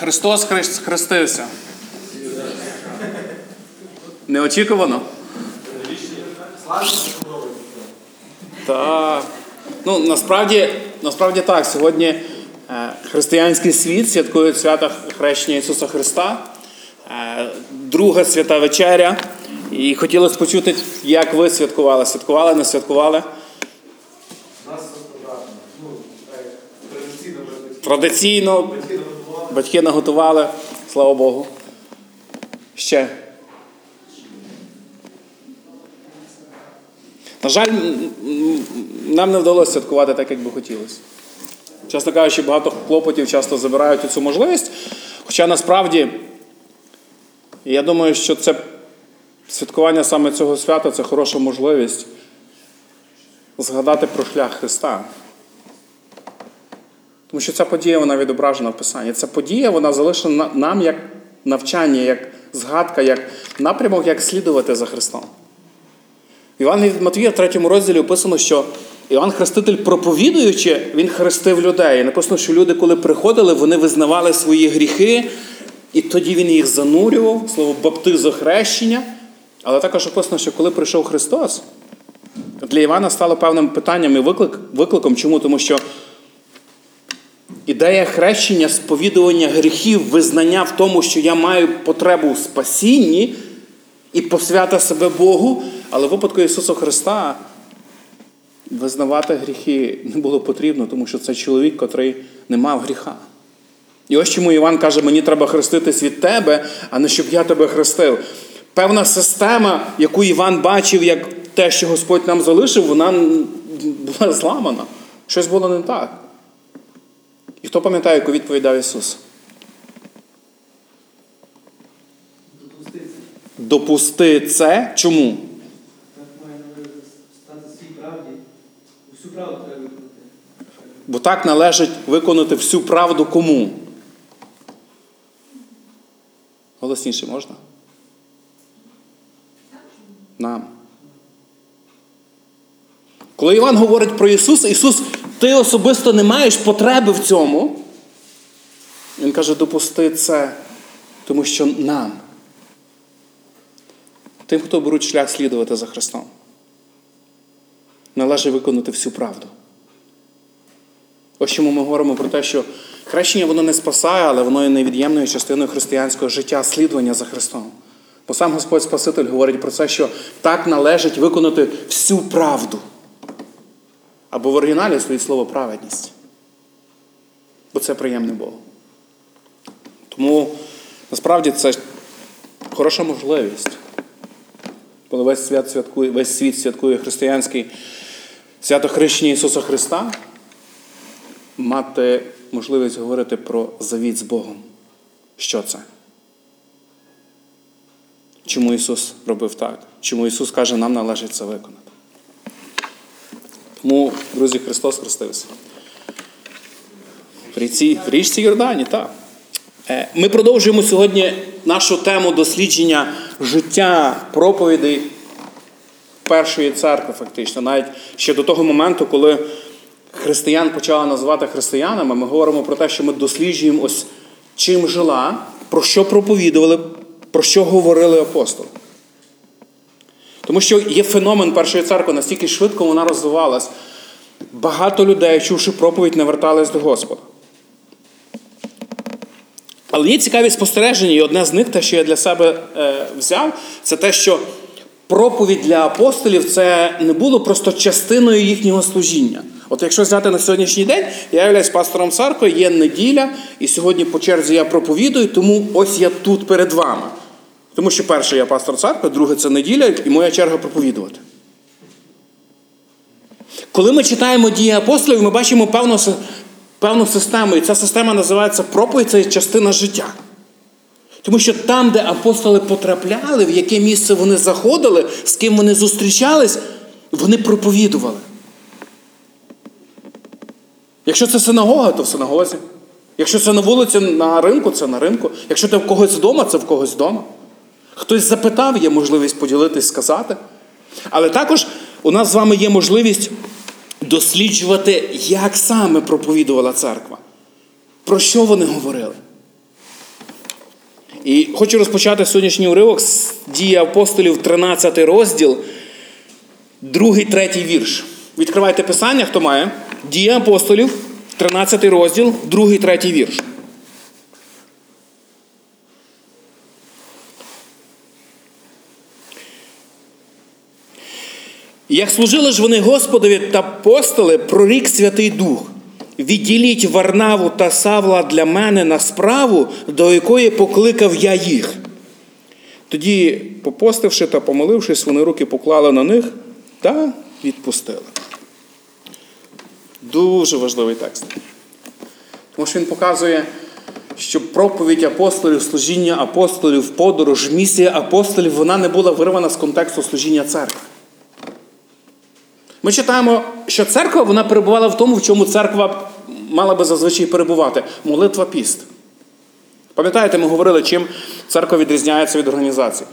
Христос хрестився. Неочікувано? Так. Ну, насправді, насправді так. Сьогодні е, християнський світ святкує свято хрещення Ісуса Христа, е, друга свята вечеря. І хотілося почути, як ви святкували. Святкували, не святкували? Нас ну, традиційно Традиційно батьки наготували, слава Богу. Ще. На жаль, нам не вдалося святкувати так, як би хотілося. Чесно кажучи, багато хлопотів часто забирають цю можливість. Хоча насправді, я думаю, що це святкування саме цього свята це хороша можливість згадати про шлях Христа. Тому що ця подія вона відображена в Писанні. Ця подія вона залишена нам як навчання, як згадка, як напрямок, як слідувати за Христом. В Івана від Матвія в третьому розділі описано, що Іван Хреститель, проповідуючи, він хрестив людей. І написано, що люди, коли приходили, вони визнавали свої гріхи, і тоді він їх занурював, слово баптизо хрещення. Але також описано, що коли прийшов Христос, для Івана стало певним питанням і виклик, викликом. Чому? Тому що ідея хрещення, сповідування гріхів, визнання в тому, що я маю потребу в спасінні і посвята себе Богу, але в випадку Ісуса Христа визнавати гріхи не було потрібно, тому що це чоловік, котрий не мав гріха. І ось чому Іван каже, мені треба хреститись від тебе, а не щоб я тебе хрестив. Певна система, яку Іван бачив, як те, що Господь нам залишив, вона була зламана. Щось було не так. І хто пам'ятає, яку відповідь дав Ісус? Допусти це. Чому? Так має стати свій правді. Усю правду треба виконати. Бо так належить виконати всю правду кому? Голосніше можна? Нам. Коли Іван говорить про Ісуса, Ісус, ти особисто не маєш потреби в цьому. Він каже, допусти це, тому що нам. Тим, хто беруть шлях слідувати за Христом, належить виконати всю правду. Ось чому ми говоримо про те, що хрещення воно не спасає, але воно є невід'ємною частиною християнського життя, слідування за Христом. Бо сам Господь Спаситель говорить про це, що так належить виконати всю правду. Або в оригіналі стоїть слово праведність. Бо це приємне Богу. Тому насправді це хороша можливість. Коли весь свят святкує, весь світ святкує християнський свято хрещення Ісуса Христа, мати можливість говорити про завіт з Богом. Що це? Чому Ісус робив так? Чому Ісус каже, нам належить це виконати? Тому, друзі, Христос хрестився. В річці, в річці Йордані, так. Ми продовжуємо сьогодні нашу тему дослідження життя проповідей першої церкви, фактично. Навіть ще до того моменту, коли християн почали називати християнами, ми говоримо про те, що ми досліджуємо ось чим жила, про що проповідували, про що говорили апостоли. Тому що є феномен першої церкви, настільки швидко вона розвивалась. Багато людей, чувши проповідь, не вертались до Господа. Але є цікаві спостереження, і одне з них, те, що я для себе е, взяв, це те, що проповідь для апостолів це не було просто частиною їхнього служіння. От якщо взяти на сьогоднішній день, я являюсь пастором церкви, є неділя, і сьогодні по черзі я проповідую, тому ось я тут перед вами. Тому що перше я пастор церкви, друге це неділя, і моя черга проповідувати. Коли ми читаємо дії апостолів, ми бачимо певну певну систему, і ця система називається проповідь, це частина життя. Тому що там, де апостоли потрапляли, в яке місце вони заходили, з ким вони зустрічались, вони проповідували. Якщо це синагога, то в синагозі. Якщо це на вулиці на ринку, це на ринку. Якщо це в когось вдома, це в когось вдома. Хтось запитав, є можливість поділитись, сказати. Але також у нас з вами є можливість досліджувати, як саме проповідувала церква. Про що вони говорили? І хочу розпочати сьогоднішній уривок з дії апостолів, 13 розділ, другий, третій вірш. Відкривайте писання, хто має. Дія апостолів, 13 розділ, другий, третій вірш. Як служили ж вони Господові та апостоли, прорік Святий Дух. Відділіть Варнаву та Савла для мене на справу, до якої покликав я їх. Тоді, попостивши та помолившись, вони руки поклали на них та відпустили. Дуже важливий текст. Тому що він показує, що проповідь апостолів, служіння апостолів, подорож, місія апостолів, вона не була вирвана з контексту служіння церкви. Ми читаємо, що церква вона перебувала в тому, в чому церква мала би зазвичай перебувати молитва піст. Пам'ятаєте, ми говорили, чим церква відрізняється від організації.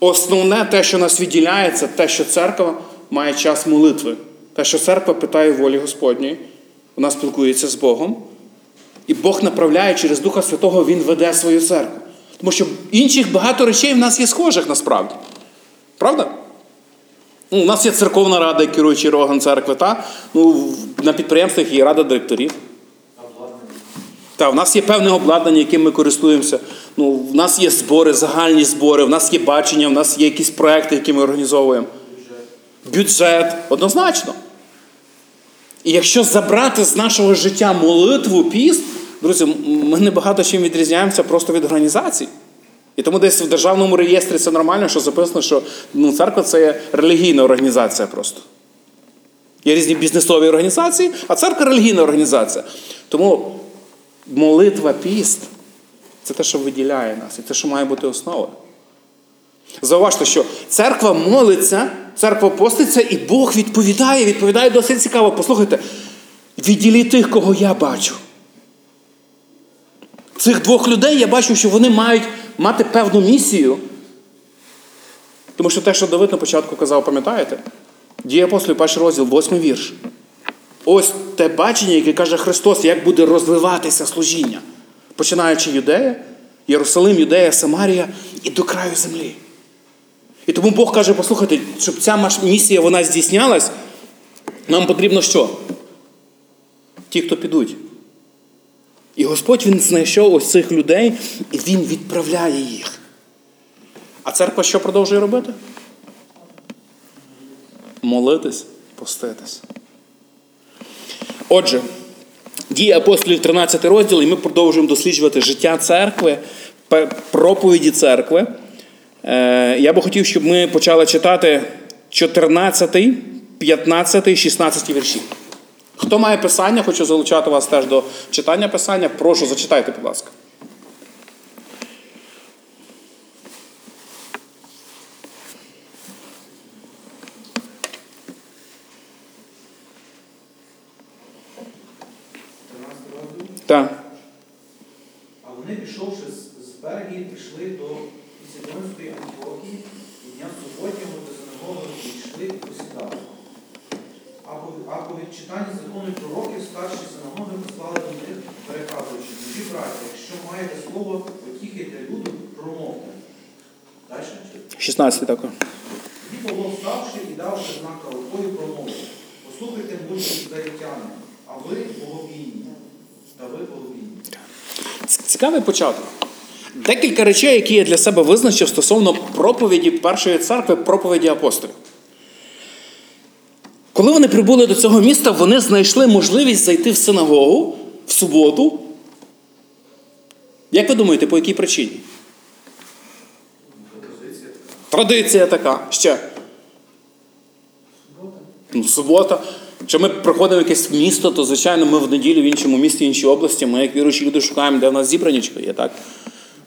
Основне те, що нас відділяє, це те, що церква має час молитви. Те, що церква питає волі Господньої, вона спілкується з Богом. І Бог направляє через Духа Святого, Він веде свою церкву. Тому що інших багато речей в нас є схожих насправді. Правда? Ну, У нас є церковна рада, керуючий орган церкви, та? Ну, на підприємствах є рада директорів. Так, в нас є певне обладнання, яким ми користуємося. Ну, В нас є збори, загальні збори, в нас є бачення, в нас є якісь проекти, які ми організовуємо. Бюджет, однозначно. І якщо забрати з нашого життя молитву, піст, друзі, ми не багато чим відрізняємося просто від організацій. І тому десь в державному реєстрі це нормально, що записано, що ну, церква це є релігійна організація просто. Є різні бізнесові організації, а церква релігійна організація. Тому молитва піст це те, що виділяє нас, і те, що має бути основою. Зауважте, що церква молиться, церква поститься, і Бог відповідає, відповідає досить цікаво. Послухайте, відділі тих, кого я бачу. Цих двох людей я бачу, що вони мають мати певну місію. Тому що те, що Давид на початку казав, пам'ятаєте? Дія апостолів, перший розділ, восьмий вірш. Ось те бачення, яке каже Христос, як буде розвиватися служіння, починаючи Юдея, Єрусалим, Юдея, Самарія і до краю землі. І тому Бог каже, послухайте, щоб ця місія вона здійснялась, нам потрібно що? Ті, хто підуть. І Господь Він знайшов ось цих людей, і Він відправляє їх. А церква що продовжує робити? Молитись, поститись. Отже, дії апостолів 13 розділ, і ми продовжуємо досліджувати життя церкви, проповіді церкви. Я би хотів, щоб ми почали читати 14, 15, 16 вірші. Хто має писання, хочу залучати вас теж до читання писання. Прошу, зачитайте, будь ласка. Так. А вони, пішовши з Бергії, прийшли до Сідонської Антіохії, і дня суботнього до синагоги прийшли і посідали. А по відчитанні закону пророків старші синагоги послали до них, переказуючи, нові браті, якщо маєте слово потіхи для люду, промовте. Далі? 16 також. Тоді Павло вставши і давши знак рукою, промовив. Послухайте, будьте ізраїльтяни, а ви боговійні. Та ви боговійні. Цікавий початок. Декілька речей, які я для себе визначив стосовно проповіді першої церкви, проповіді апостолів. Коли вони прибули до цього міста, вони знайшли можливість зайти в синагогу в суботу. Як ви думаєте, по якій причині? Традиція така. Ще. Ну, субота. Якщо ми проходимо якесь місто, то, звичайно, ми в неділю в іншому місті, в іншій області, ми, як віруючі люди, шукаємо, де в нас зібранічко є, так?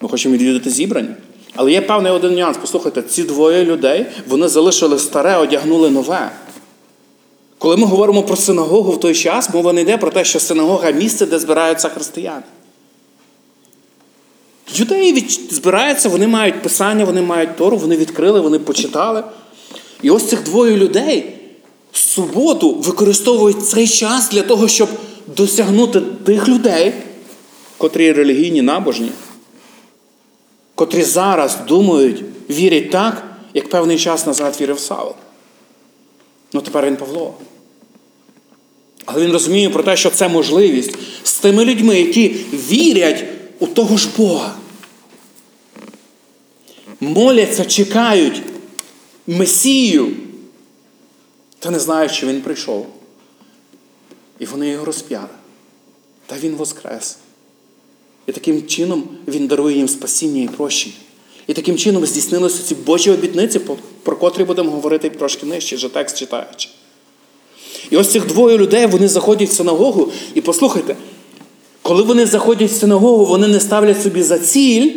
Ми хочемо відвідати зібрання. Але є певний один нюанс. Послухайте, ці двоє людей вони залишили старе, одягнули нове. Коли ми говоримо про синагогу в той час, мова не йде про те, що синагога місце, де збираються християни. Юдеї збираються, вони мають писання, вони мають тору, вони відкрили, вони почитали. І ось цих двоє людей в суботу використовують цей час для того, щоб досягнути тих людей, котрі релігійні, набожні, котрі зараз думають, вірять так, як певний час назад вірив Савл. Ну тепер він Павло. Але він розуміє про те, що це можливість з тими людьми, які вірять у того ж Бога. Моляться, чекають Месію, та не знають, що він прийшов. І вони його розп'яли. Та він воскрес. І таким чином він дарує їм спасіння і прощення. І таким чином здійснилися ці Божі обітниці, про котрі будемо говорити трошки нижче, вже текст читаючи. І ось цих двоє людей вони заходять в синагогу, і послухайте, коли вони заходять в синагогу, вони не ставлять собі за ціль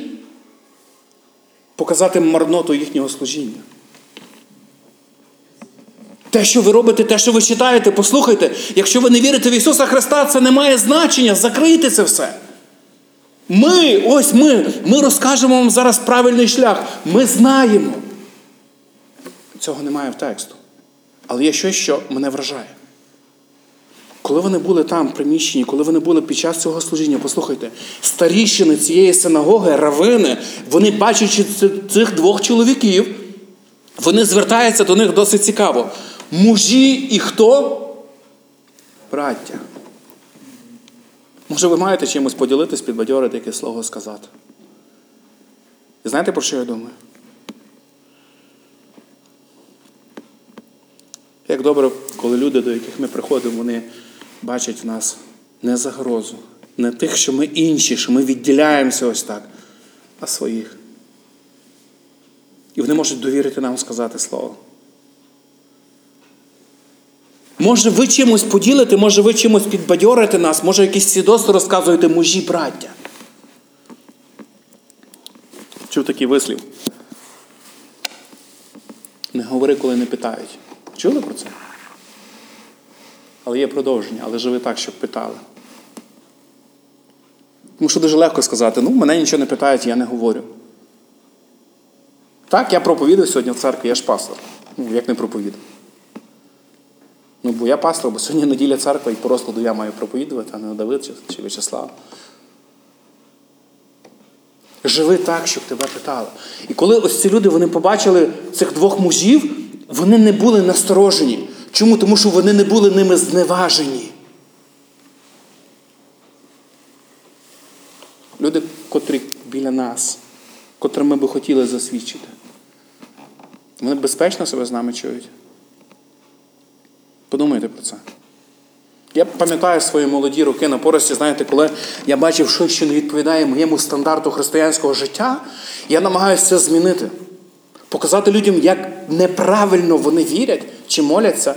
показати марноту їхнього служіння. Те, що ви робите, те, що ви читаєте, послухайте, якщо ви не вірите в Ісуса Христа, це не має значення. Закрийте це все. Ми, ось ми, ми розкажемо вам зараз правильний шлях. Ми знаємо. Цього немає в тексту. Але є щось, що мене вражає. Коли вони були там в приміщенні, коли вони були під час цього служіння, послухайте, старіщини цієї синагоги, равини, вони бачачи цих двох чоловіків, вони звертаються до них досить цікаво. Мужі і хто? Браття. Може, ви маєте чимось поділитись, підбадьорити, яке слово сказати? Знаєте, про що я думаю? Як добре, коли люди, до яких ми приходимо, вони бачать в нас не загрозу, не тих, що ми інші, що ми відділяємося ось так, а своїх. І вони можуть довірити нам сказати слово. Може, ви чимось поділите, може, ви чимось підбадьорите нас, може, якісь свідоцтво розказуєте мужі браття. Чув такий вислів. Не говори, коли не питають. Чули про це? Але є продовження, але живи так, щоб питали. Тому що дуже легко сказати, ну, мене нічого не питають, я не говорю. Так, я проповідую сьогодні в церкві, я ж пастор. Ну, як не проповідую. Ну, бо я пастор, бо сьогодні неділя церква і по розкладу я маю проповідувати, а не Давид чи В'ячеслав. Живи так, щоб тебе питали. І коли ось ці люди вони побачили цих двох мужів, вони не були насторожені. Чому? Тому що вони не були ними зневажені. Люди, котрі біля нас, котрим ми би хотіли засвідчити, вони безпечно себе з нами чують. Подумайте про це. Я пам'ятаю свої молоді роки на порості, знаєте, коли я бачив щось, що не відповідає моєму стандарту християнського життя, я намагаюся це змінити. Показати людям, як неправильно вони вірять чи моляться.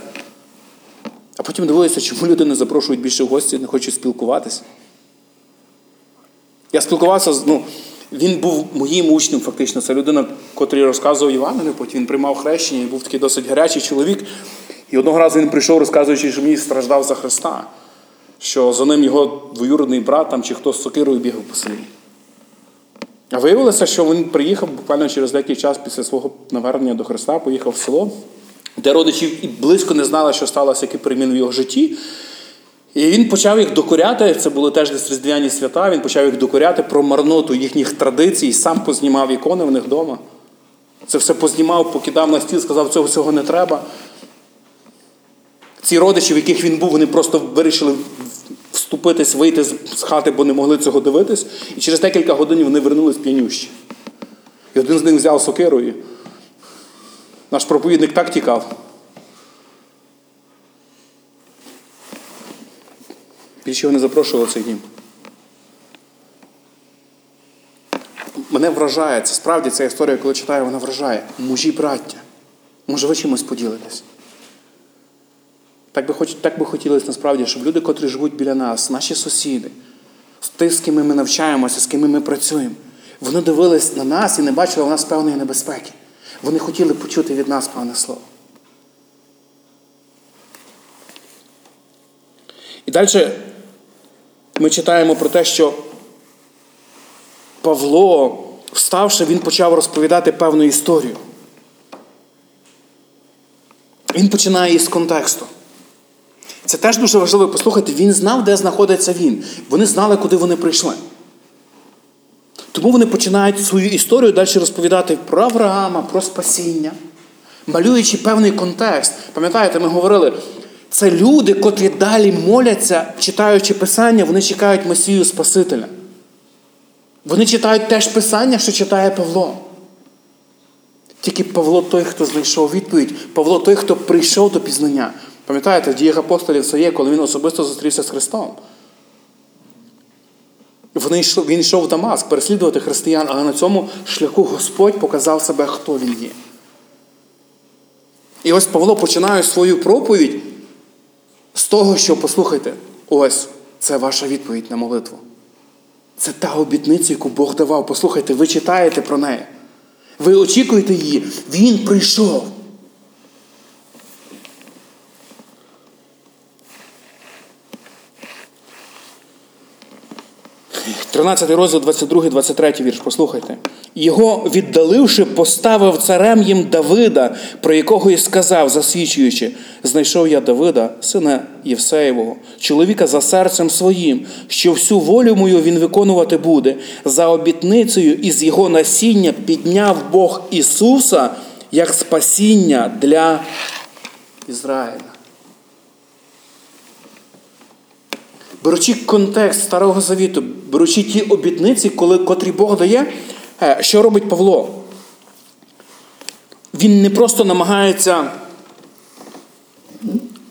А потім дивуюся, чому люди не запрошують більше в гості, не хочуть спілкуватися. Я спілкувався з. ну, він був моїм учнем, фактично. Це людина, котрий розказував Івангелію, потім він приймав хрещення, і був такий досить гарячий чоловік. І одного разу він прийшов, розказуючи, що мій страждав за Христа, що за ним його двоюродний брат там, чи хтось з сокирою бігав по селі. А виявилося, що він приїхав буквально через деякий час після свого навернення до Христа, поїхав в село, де родичі і близько не знали, що сталося, який перемін в його житті. І він почав їх докоряти, це були теж десь різдвяні свята, він почав їх докоряти про марноту їхніх традицій, сам познімав ікони в них вдома. Це все познімав, покидав на стіл, сказав, цього всього не треба. Ці родичі, в яких він був, вони просто вирішили вступитись, вийти з хати, бо не могли цього дивитись. І через декілька годин вони вернулись п'янющі. І один з них взяв сокиру і наш проповідник так тікав. Більше його не запрошували цей дім. Мене вражає, це справді ця історія, коли читаю, вона вражає. Мужі браття. Може, ви чимось поділитесь? Так би хоч, так би хотілося насправді, щоб люди, котрі живуть біля нас, наші сусіди, ті, з ким ми навчаємося, з ким ми працюємо, вони дивились на нас і не бачили в нас певної небезпеки. Вони хотіли почути від нас певне слово. І далі ми читаємо про те, що Павло, вставши, він почав розповідати певну історію. Він починає із контексту. Це теж дуже важливо послухати. Він знав, де знаходиться він. Вони знали, куди вони прийшли. Тому вони починають свою історію далі розповідати про Авраама, про спасіння, малюючи певний контекст. Пам'ятаєте, ми говорили, це люди, котрі далі моляться, читаючи Писання, вони чекають Месію Спасителя. Вони читають теж Писання, що читає Павло. Тільки Павло той, хто знайшов відповідь, Павло той, хто прийшов до пізнання. Пам'ятаєте, в діях апостолів це є, коли він особисто зустрівся з Христом. Вони йшли, Він йшов в Дамаск переслідувати християн, але на цьому шляху Господь показав себе, хто він є. І ось Павло починає свою проповідь з того, що, послухайте, ось це ваша відповідь на молитву. Це та обітниця, яку Бог давав. Послухайте, ви читаєте про неї. Ви очікуєте її. Він прийшов. 13 розділ, 22, 23 вірш, послухайте. Його, віддаливши, поставив царем їм Давида, про якого і сказав, засвідчуючи, знайшов я Давида, сина Євсеєвого, чоловіка за серцем своїм, що всю волю мою він виконувати буде. За обітницею із його насіння підняв Бог Ісуса як спасіння для Ізраїля. Беручи контекст Старого Завіту, беручи ті обітниці, коли, котрі Бог дає, е, що робить Павло? Він не просто намагається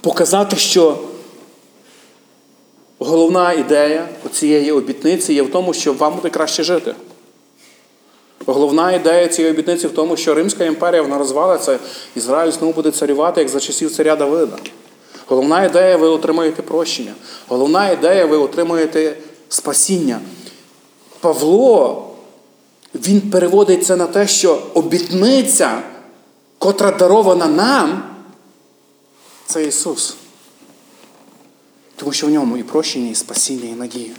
показати, що головна ідея цієї обітниці є в тому, що вам буде краще жити. Головна ідея цієї обітниці в тому, що Римська імперія вона розвалиться, Ізраїль знову буде царювати, як за часів царя Давида. Головна ідея, ви отримаєте прощення. Головна ідея, ви отримуєте спасіння. Павло, він переводить це на те, що обітниця, котра дарована нам, це Ісус. Тому що в ньому і прощення, і спасіння, і надія.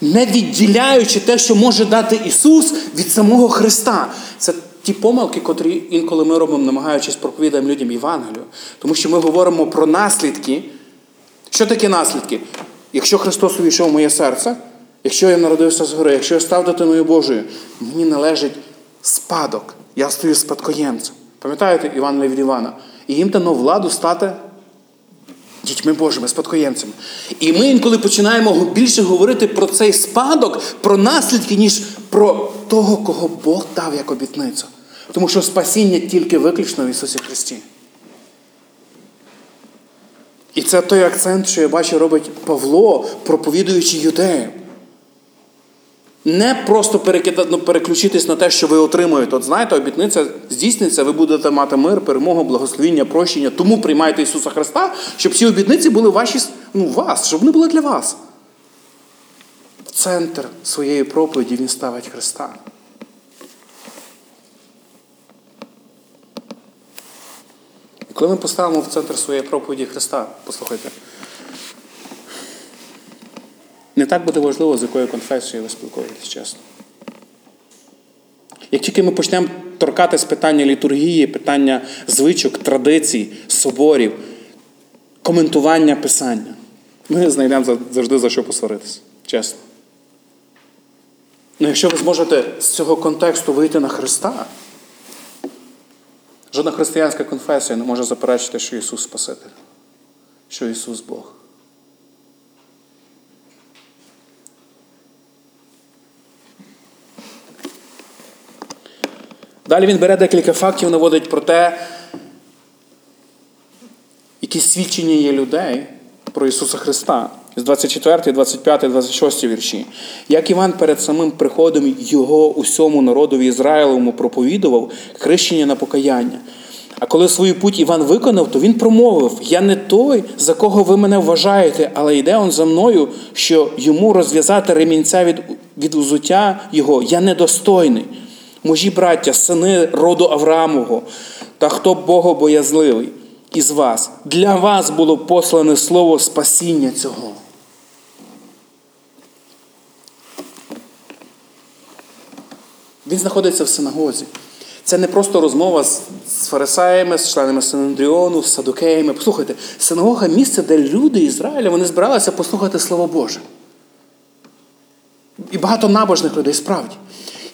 Не відділяючи те, що може дати Ісус від самого Христа. Це ті помилки, котрі інколи ми робимо, намагаючись проповідати людям Євангелію. Тому що ми говоримо про наслідки. Що таке наслідки? Якщо Христос увійшов в моє серце, якщо я народився згори, якщо я став дитиною Божою, мені належить спадок. Я стою спадкоємцем. Пам'ятаєте Іван від Івана? І їм дано владу стати дітьми Божими, спадкоємцями. І ми інколи починаємо більше говорити про цей спадок, про наслідки, ніж про того, кого Бог дав як обітницю. Тому що спасіння тільки виключно в Ісусі Христі. І це той акцент, що я бачу, робить Павло, проповідуючи юдеям. Не просто перекидати, ну, переключитись на те, що ви отримуєте. От знаєте, обітниця здійсниться, ви будете мати мир, перемогу, благословіння, прощення. Тому приймайте Ісуса Христа, щоб ці обітниці були ваші, ну, вас, щоб вони були для вас. Центр своєї проповіді Він ставить Христа. І коли ми поставимо в центр своєї проповіді Христа, послухайте. Не так буде важливо, з якою конфесією ви спілкуєтесь чесно. Як тільки ми почнемо торкатись питання літургії, питання звичок, традицій, соборів, коментування писання, ми знайдемо завжди за що посваритися. Чесно. Ну, якщо ви зможете з цього контексту вийти на Христа, жодна християнська конфесія не може заперечити, що Ісус Спаситель, що Ісус Бог. Далі він бере декілька фактів, наводить про те, які свідчення є людей про Ісуса Христа. З 24, 25, 26 вірші. Як Іван перед самим приходом Його усьому народові Ізраїлевому проповідував хрещення на покаяння. А коли свою путь Іван виконав, то він промовив: Я не той, за кого ви мене вважаєте, але йде он за мною, що йому розв'язати ремінця від від узуття його, я недостойний мужі браття, сини роду Авраамового, та хто богобоязливий із вас, для вас було послане слово спасіння цього. Він знаходиться в синагозі. Це не просто розмова з, фарисеями, з членами Синандріону, з садокеями. Послухайте, синагога місце, де люди Ізраїля вони збиралися послухати Слово Боже. І багато набожних людей, справді.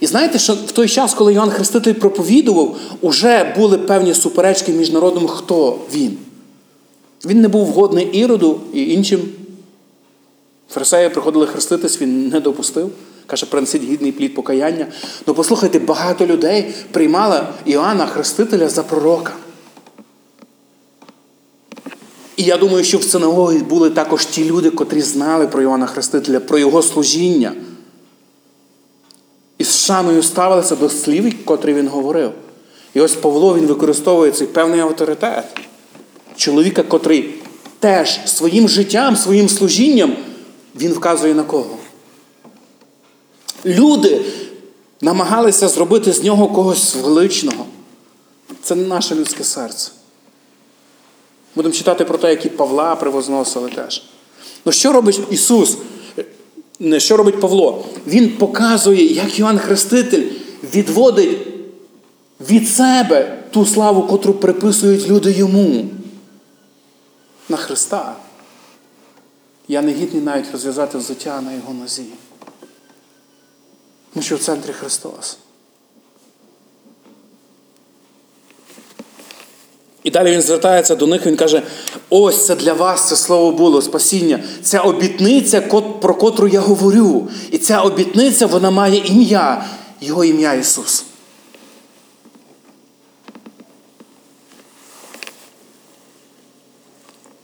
І знаєте, що в той час, коли Йоанн Хреститель проповідував, уже були певні суперечки між народом, хто він. Він не був вгодний іроду і іншим. Фарисеї приходили хреститись, він не допустив. Каже, принесіть гідний плід покаяння. Ну послухайте, багато людей приймали Іоанна Хрестителя за пророка. І я думаю, що в синагогі були також ті люди, котрі знали про Іоанна Хрестителя, про його служіння. З шаною ставилися до слів, котрі він говорив. І ось Павло він використовує цей певний авторитет. Чоловіка, котрий теж своїм життям, своїм служінням, він вказує на кого. Люди намагалися зробити з нього когось величного. Це не наше людське серце. Будемо читати про те, які Павла привозносили теж. Ну, що робить Ісус? Що робить Павло? Він показує, як Йоанн Хреститель відводить від себе ту славу, котру приписують люди йому. На Христа. Я не гідний навіть розв'язати взуття на його нозі. Тому що в центрі Христос. І далі він звертається до них, він каже: ось це для вас це слово було, спасіння. Ця обітниця, про котру я говорю. І ця обітниця, вона має ім'я, Його ім'я Ісус.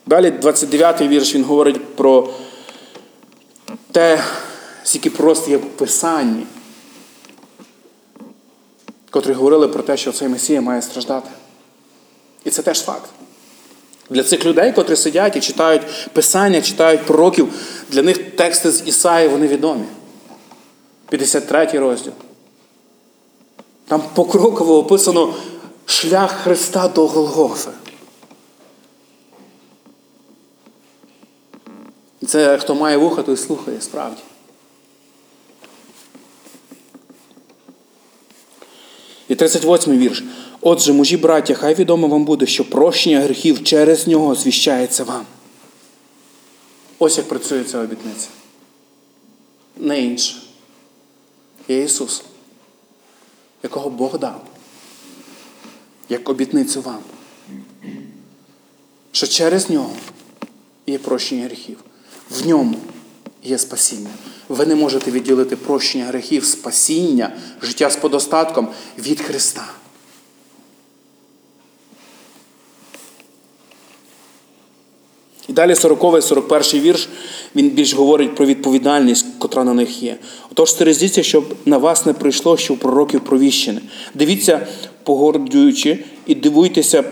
Далі 29-й вірш він говорить про те, скільки просто є в Писанні, котрі говорили про те, що цей Месія має страждати. І це теж факт. Для цих людей, котрі сидять і читають Писання, читають пророків, для них тексти з Ісаї вони відомі. 53 розділ. Там покроково описано шлях Христа до Голгофи. І це хто має вуха, той слухає справді. І 38 вірш. Отже, мужі браття, хай відомо вам буде, що прощення гріхів через нього звіщається вам. Ось як працює ця обітниця. Не інше. Є Ісус, якого Бог дав, як обітницю вам. Що через нього є прощення гріхів. В ньому є спасіння. Ви не можете відділити прощення гріхів, спасіння, життя з подостатком від Христа. І далі 40-й, 41 вірш, він більш говорить про відповідальність, котра на них є. Отож, стережіться, щоб на вас не прийшло, що у пророків провіщене. Дивіться, погордуючи, і дивуйтеся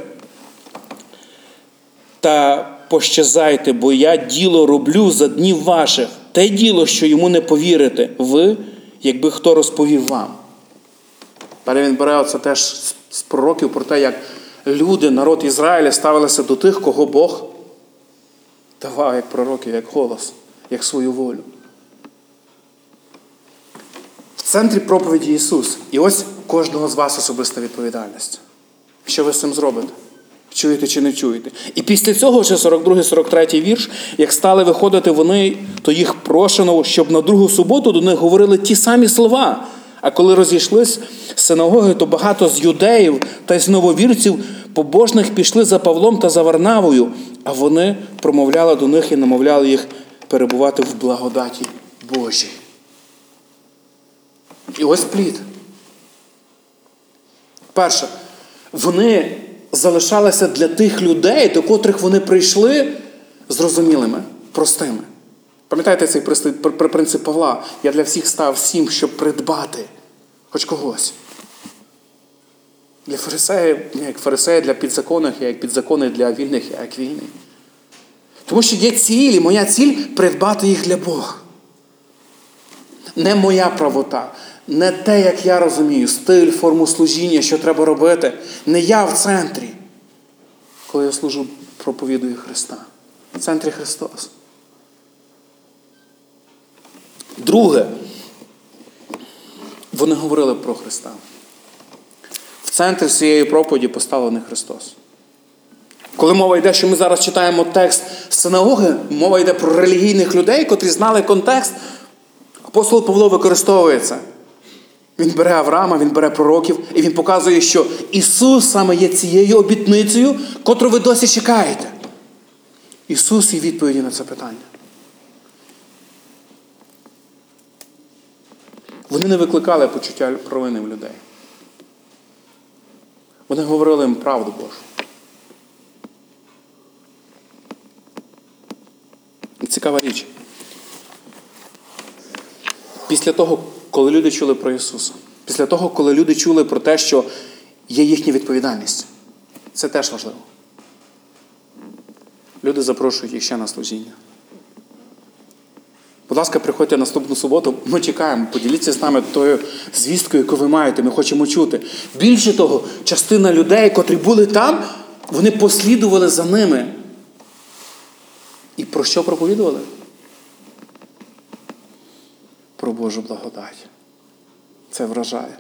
та пощазайте, бо я діло роблю за днів ваших. Те діло, що йому не повірите, ви, якби хто розповів вам. Далі він бере це теж з пророків про те, як люди, народ Ізраїля ставилися до тих, кого Бог давав як пророків, як голос, як свою волю. В центрі проповіді Ісус. І ось кожного з вас особиста відповідальність. Що ви з цим зробите? Чуєте чи не чуєте? І після цього, вже 42-43 вірш, як стали виходити вони, то їх прошено, щоб на другу суботу до них говорили ті самі слова. А коли розійшлись синагоги, то багато з юдеїв та й з нововірців побожних пішли за Павлом та за Варнавою, а вони промовляли до них і намовляли їх перебувати в благодаті Божій. І ось плід. Перше, вони залишалися для тих людей, до котрих вони прийшли зрозумілими, простими. Пам'ятаєте цей принцип Павла? Я для всіх став всім, щоб придбати хоч когось. Для фарисеїв, як фарисеї для підзаконних, я як підзаконний для вільних, я як вільний. Тому що є ціль, і моя ціль придбати їх для Бога. Не моя правота, не те, як я розумію, стиль, форму служіння, що треба робити. Не я в центрі, коли я служу проповідую Христа. В центрі Христос. Друге, вони говорили про Христа. В центрі цієї проповіді поставлений Христос. Коли мова йде, що ми зараз читаємо текст синагоги, мова йде про релігійних людей, котрі знали контекст. Апостол Павло використовує це. Він бере Авраама, він бере пророків, і він показує, що Ісус саме є цією обітницею, котру ви досі чекаєте. Ісус є відповіді на це питання. Вони не викликали почуття провини в людей. Вони говорили їм правду Божу. І цікава річ. Після того, коли люди чули про Ісуса, після того, коли люди чули про те, що є їхня відповідальність, це теж важливо. Люди запрошують їх ще на служіння. Будь ласка, приходьте наступну суботу, ми чекаємо, поділіться з нами тою звісткою, яку ви маєте, ми хочемо чути. Більше того, частина людей, котрі були там, вони послідували за ними. І про що проповідували? Про Божу благодать. Це вражає.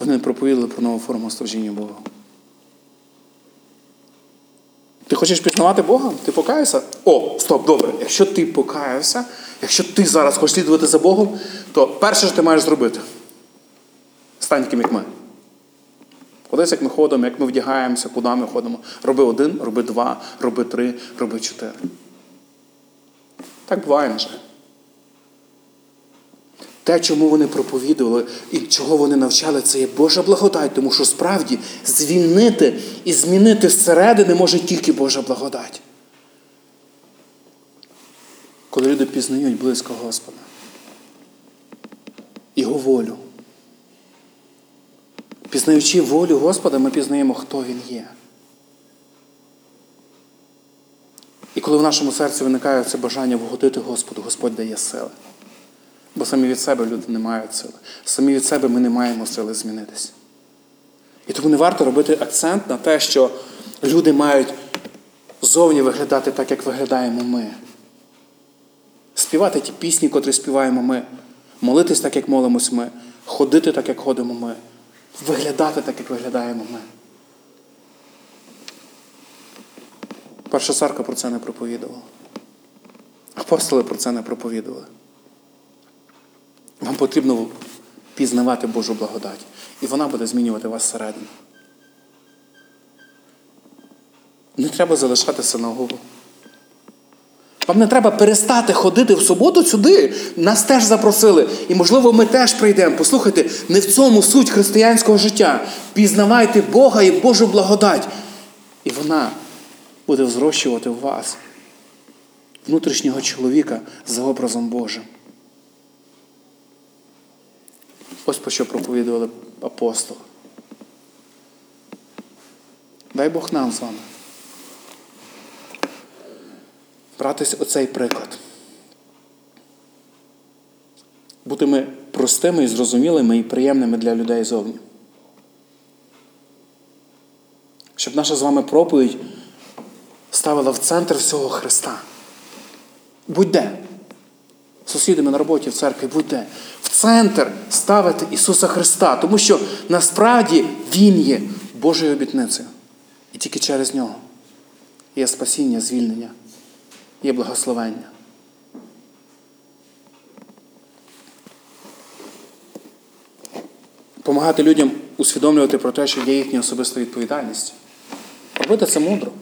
Вони проповідали про нову форму служіння Богу. Ти хочеш пізнавати Бога? Ти покаявся? О, стоп, добре. Якщо ти покаявся, якщо ти зараз хочеш слідувати за Богом, то перше, що ти маєш зробити, стань таким, як ми. Ходись, як ми ходимо, як ми вдягаємося, куди ми ходимо. Роби один, роби два, роби три, роби чотири. Так буває, на жаль. Те, чому вони проповідували і чого вони навчали, це є Божа благодать, тому що справді звільнити і змінити зсередини може тільки Божа благодать. Коли люди пізнають близько Господа, Його волю. Пізнаючи волю Господа, ми пізнаємо, хто Він є. І коли в нашому серці виникає це бажання вгодити Господу, Господь дає сили. Бо самі від себе люди не мають сили. Самі від себе ми не маємо сили змінитися. І тому не варто робити акцент на те, що люди мають зовні виглядати так, як виглядаємо ми. Співати ті пісні, котрі співаємо ми, молитись так, як молимось ми, ходити так, як ходимо ми, виглядати так, як виглядаємо ми. Перша церква про це не проповідувала. Апостоли про це не проповідували. Вам потрібно пізнавати Божу благодать. І вона буде змінювати вас всередину. Не треба залишати синагогу. Вам не треба перестати ходити в суботу сюди. Нас теж запросили. І, можливо, ми теж прийдемо. Послухайте, не в цьому суть християнського життя. Пізнавайте Бога і Божу благодать. І вона буде взрощувати в вас внутрішнього чоловіка за образом Божим. Ось про що проповідували апостоли. Дай Бог нам з вами. Братись оцей приклад. Бути ми простими і зрозумілими і приємними для людей зовні. Щоб наша з вами проповідь ставила в центр всього Христа. Будь-де. Сусідами на роботі в церкві, будь-де. В центр ставити Ісуса Христа, тому що насправді Він є Божою обітницею. І тільки через нього є спасіння, звільнення, є благословення. Помагати людям усвідомлювати про те, що є їхня особиста відповідальність. Робити це мудро.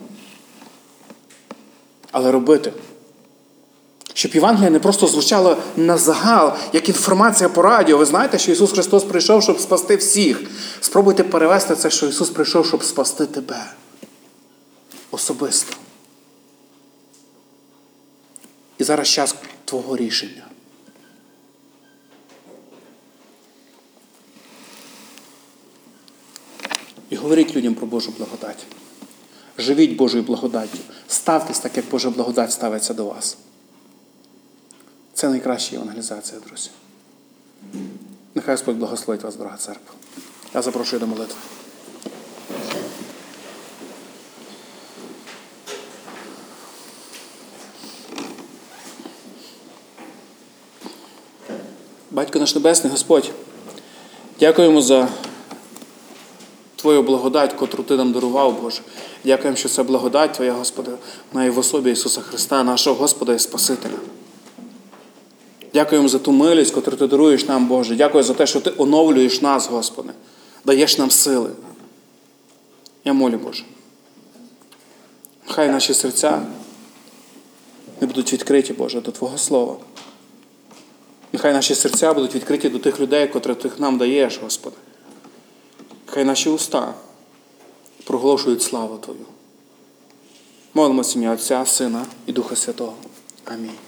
Але робити. Щоб Євангелія не просто звучало на загал, як інформація по радіо. Ви знаєте, що Ісус Христос прийшов, щоб спасти всіх. Спробуйте перевести це, що Ісус прийшов, щоб спасти тебе. Особисто. І зараз час твого рішення. І говоріть людям про Божу благодать. Живіть Божою благодаттю. Ставтесь так, як Божа благодать ставиться до вас. Це найкраща евангелізація, друзі. Нехай Господь благословить вас, дорога церква. Я запрошую до молитви. Батько наш Небесний, Господь, дякуємо за Твою благодать, котру Ти нам дарував, Боже. Дякуємо, що це благодать Твоя, Господи, має в особі Ісуса Христа, нашого Господа і Спасителя. Дякуємо за ту милість, яку ти даруєш нам, Боже. Дякую за те, що ти оновлюєш нас, Господи, даєш нам сили. Я молю, Боже. Хай наші серця не будуть відкриті, Боже, до Твого Слова. Нехай наші серця будуть відкриті до тих людей, котрих ти нам даєш, Господи. Хай наші уста проголошують славу Твою. Молимося ім'я Отця, Сина і Духа Святого. Амінь.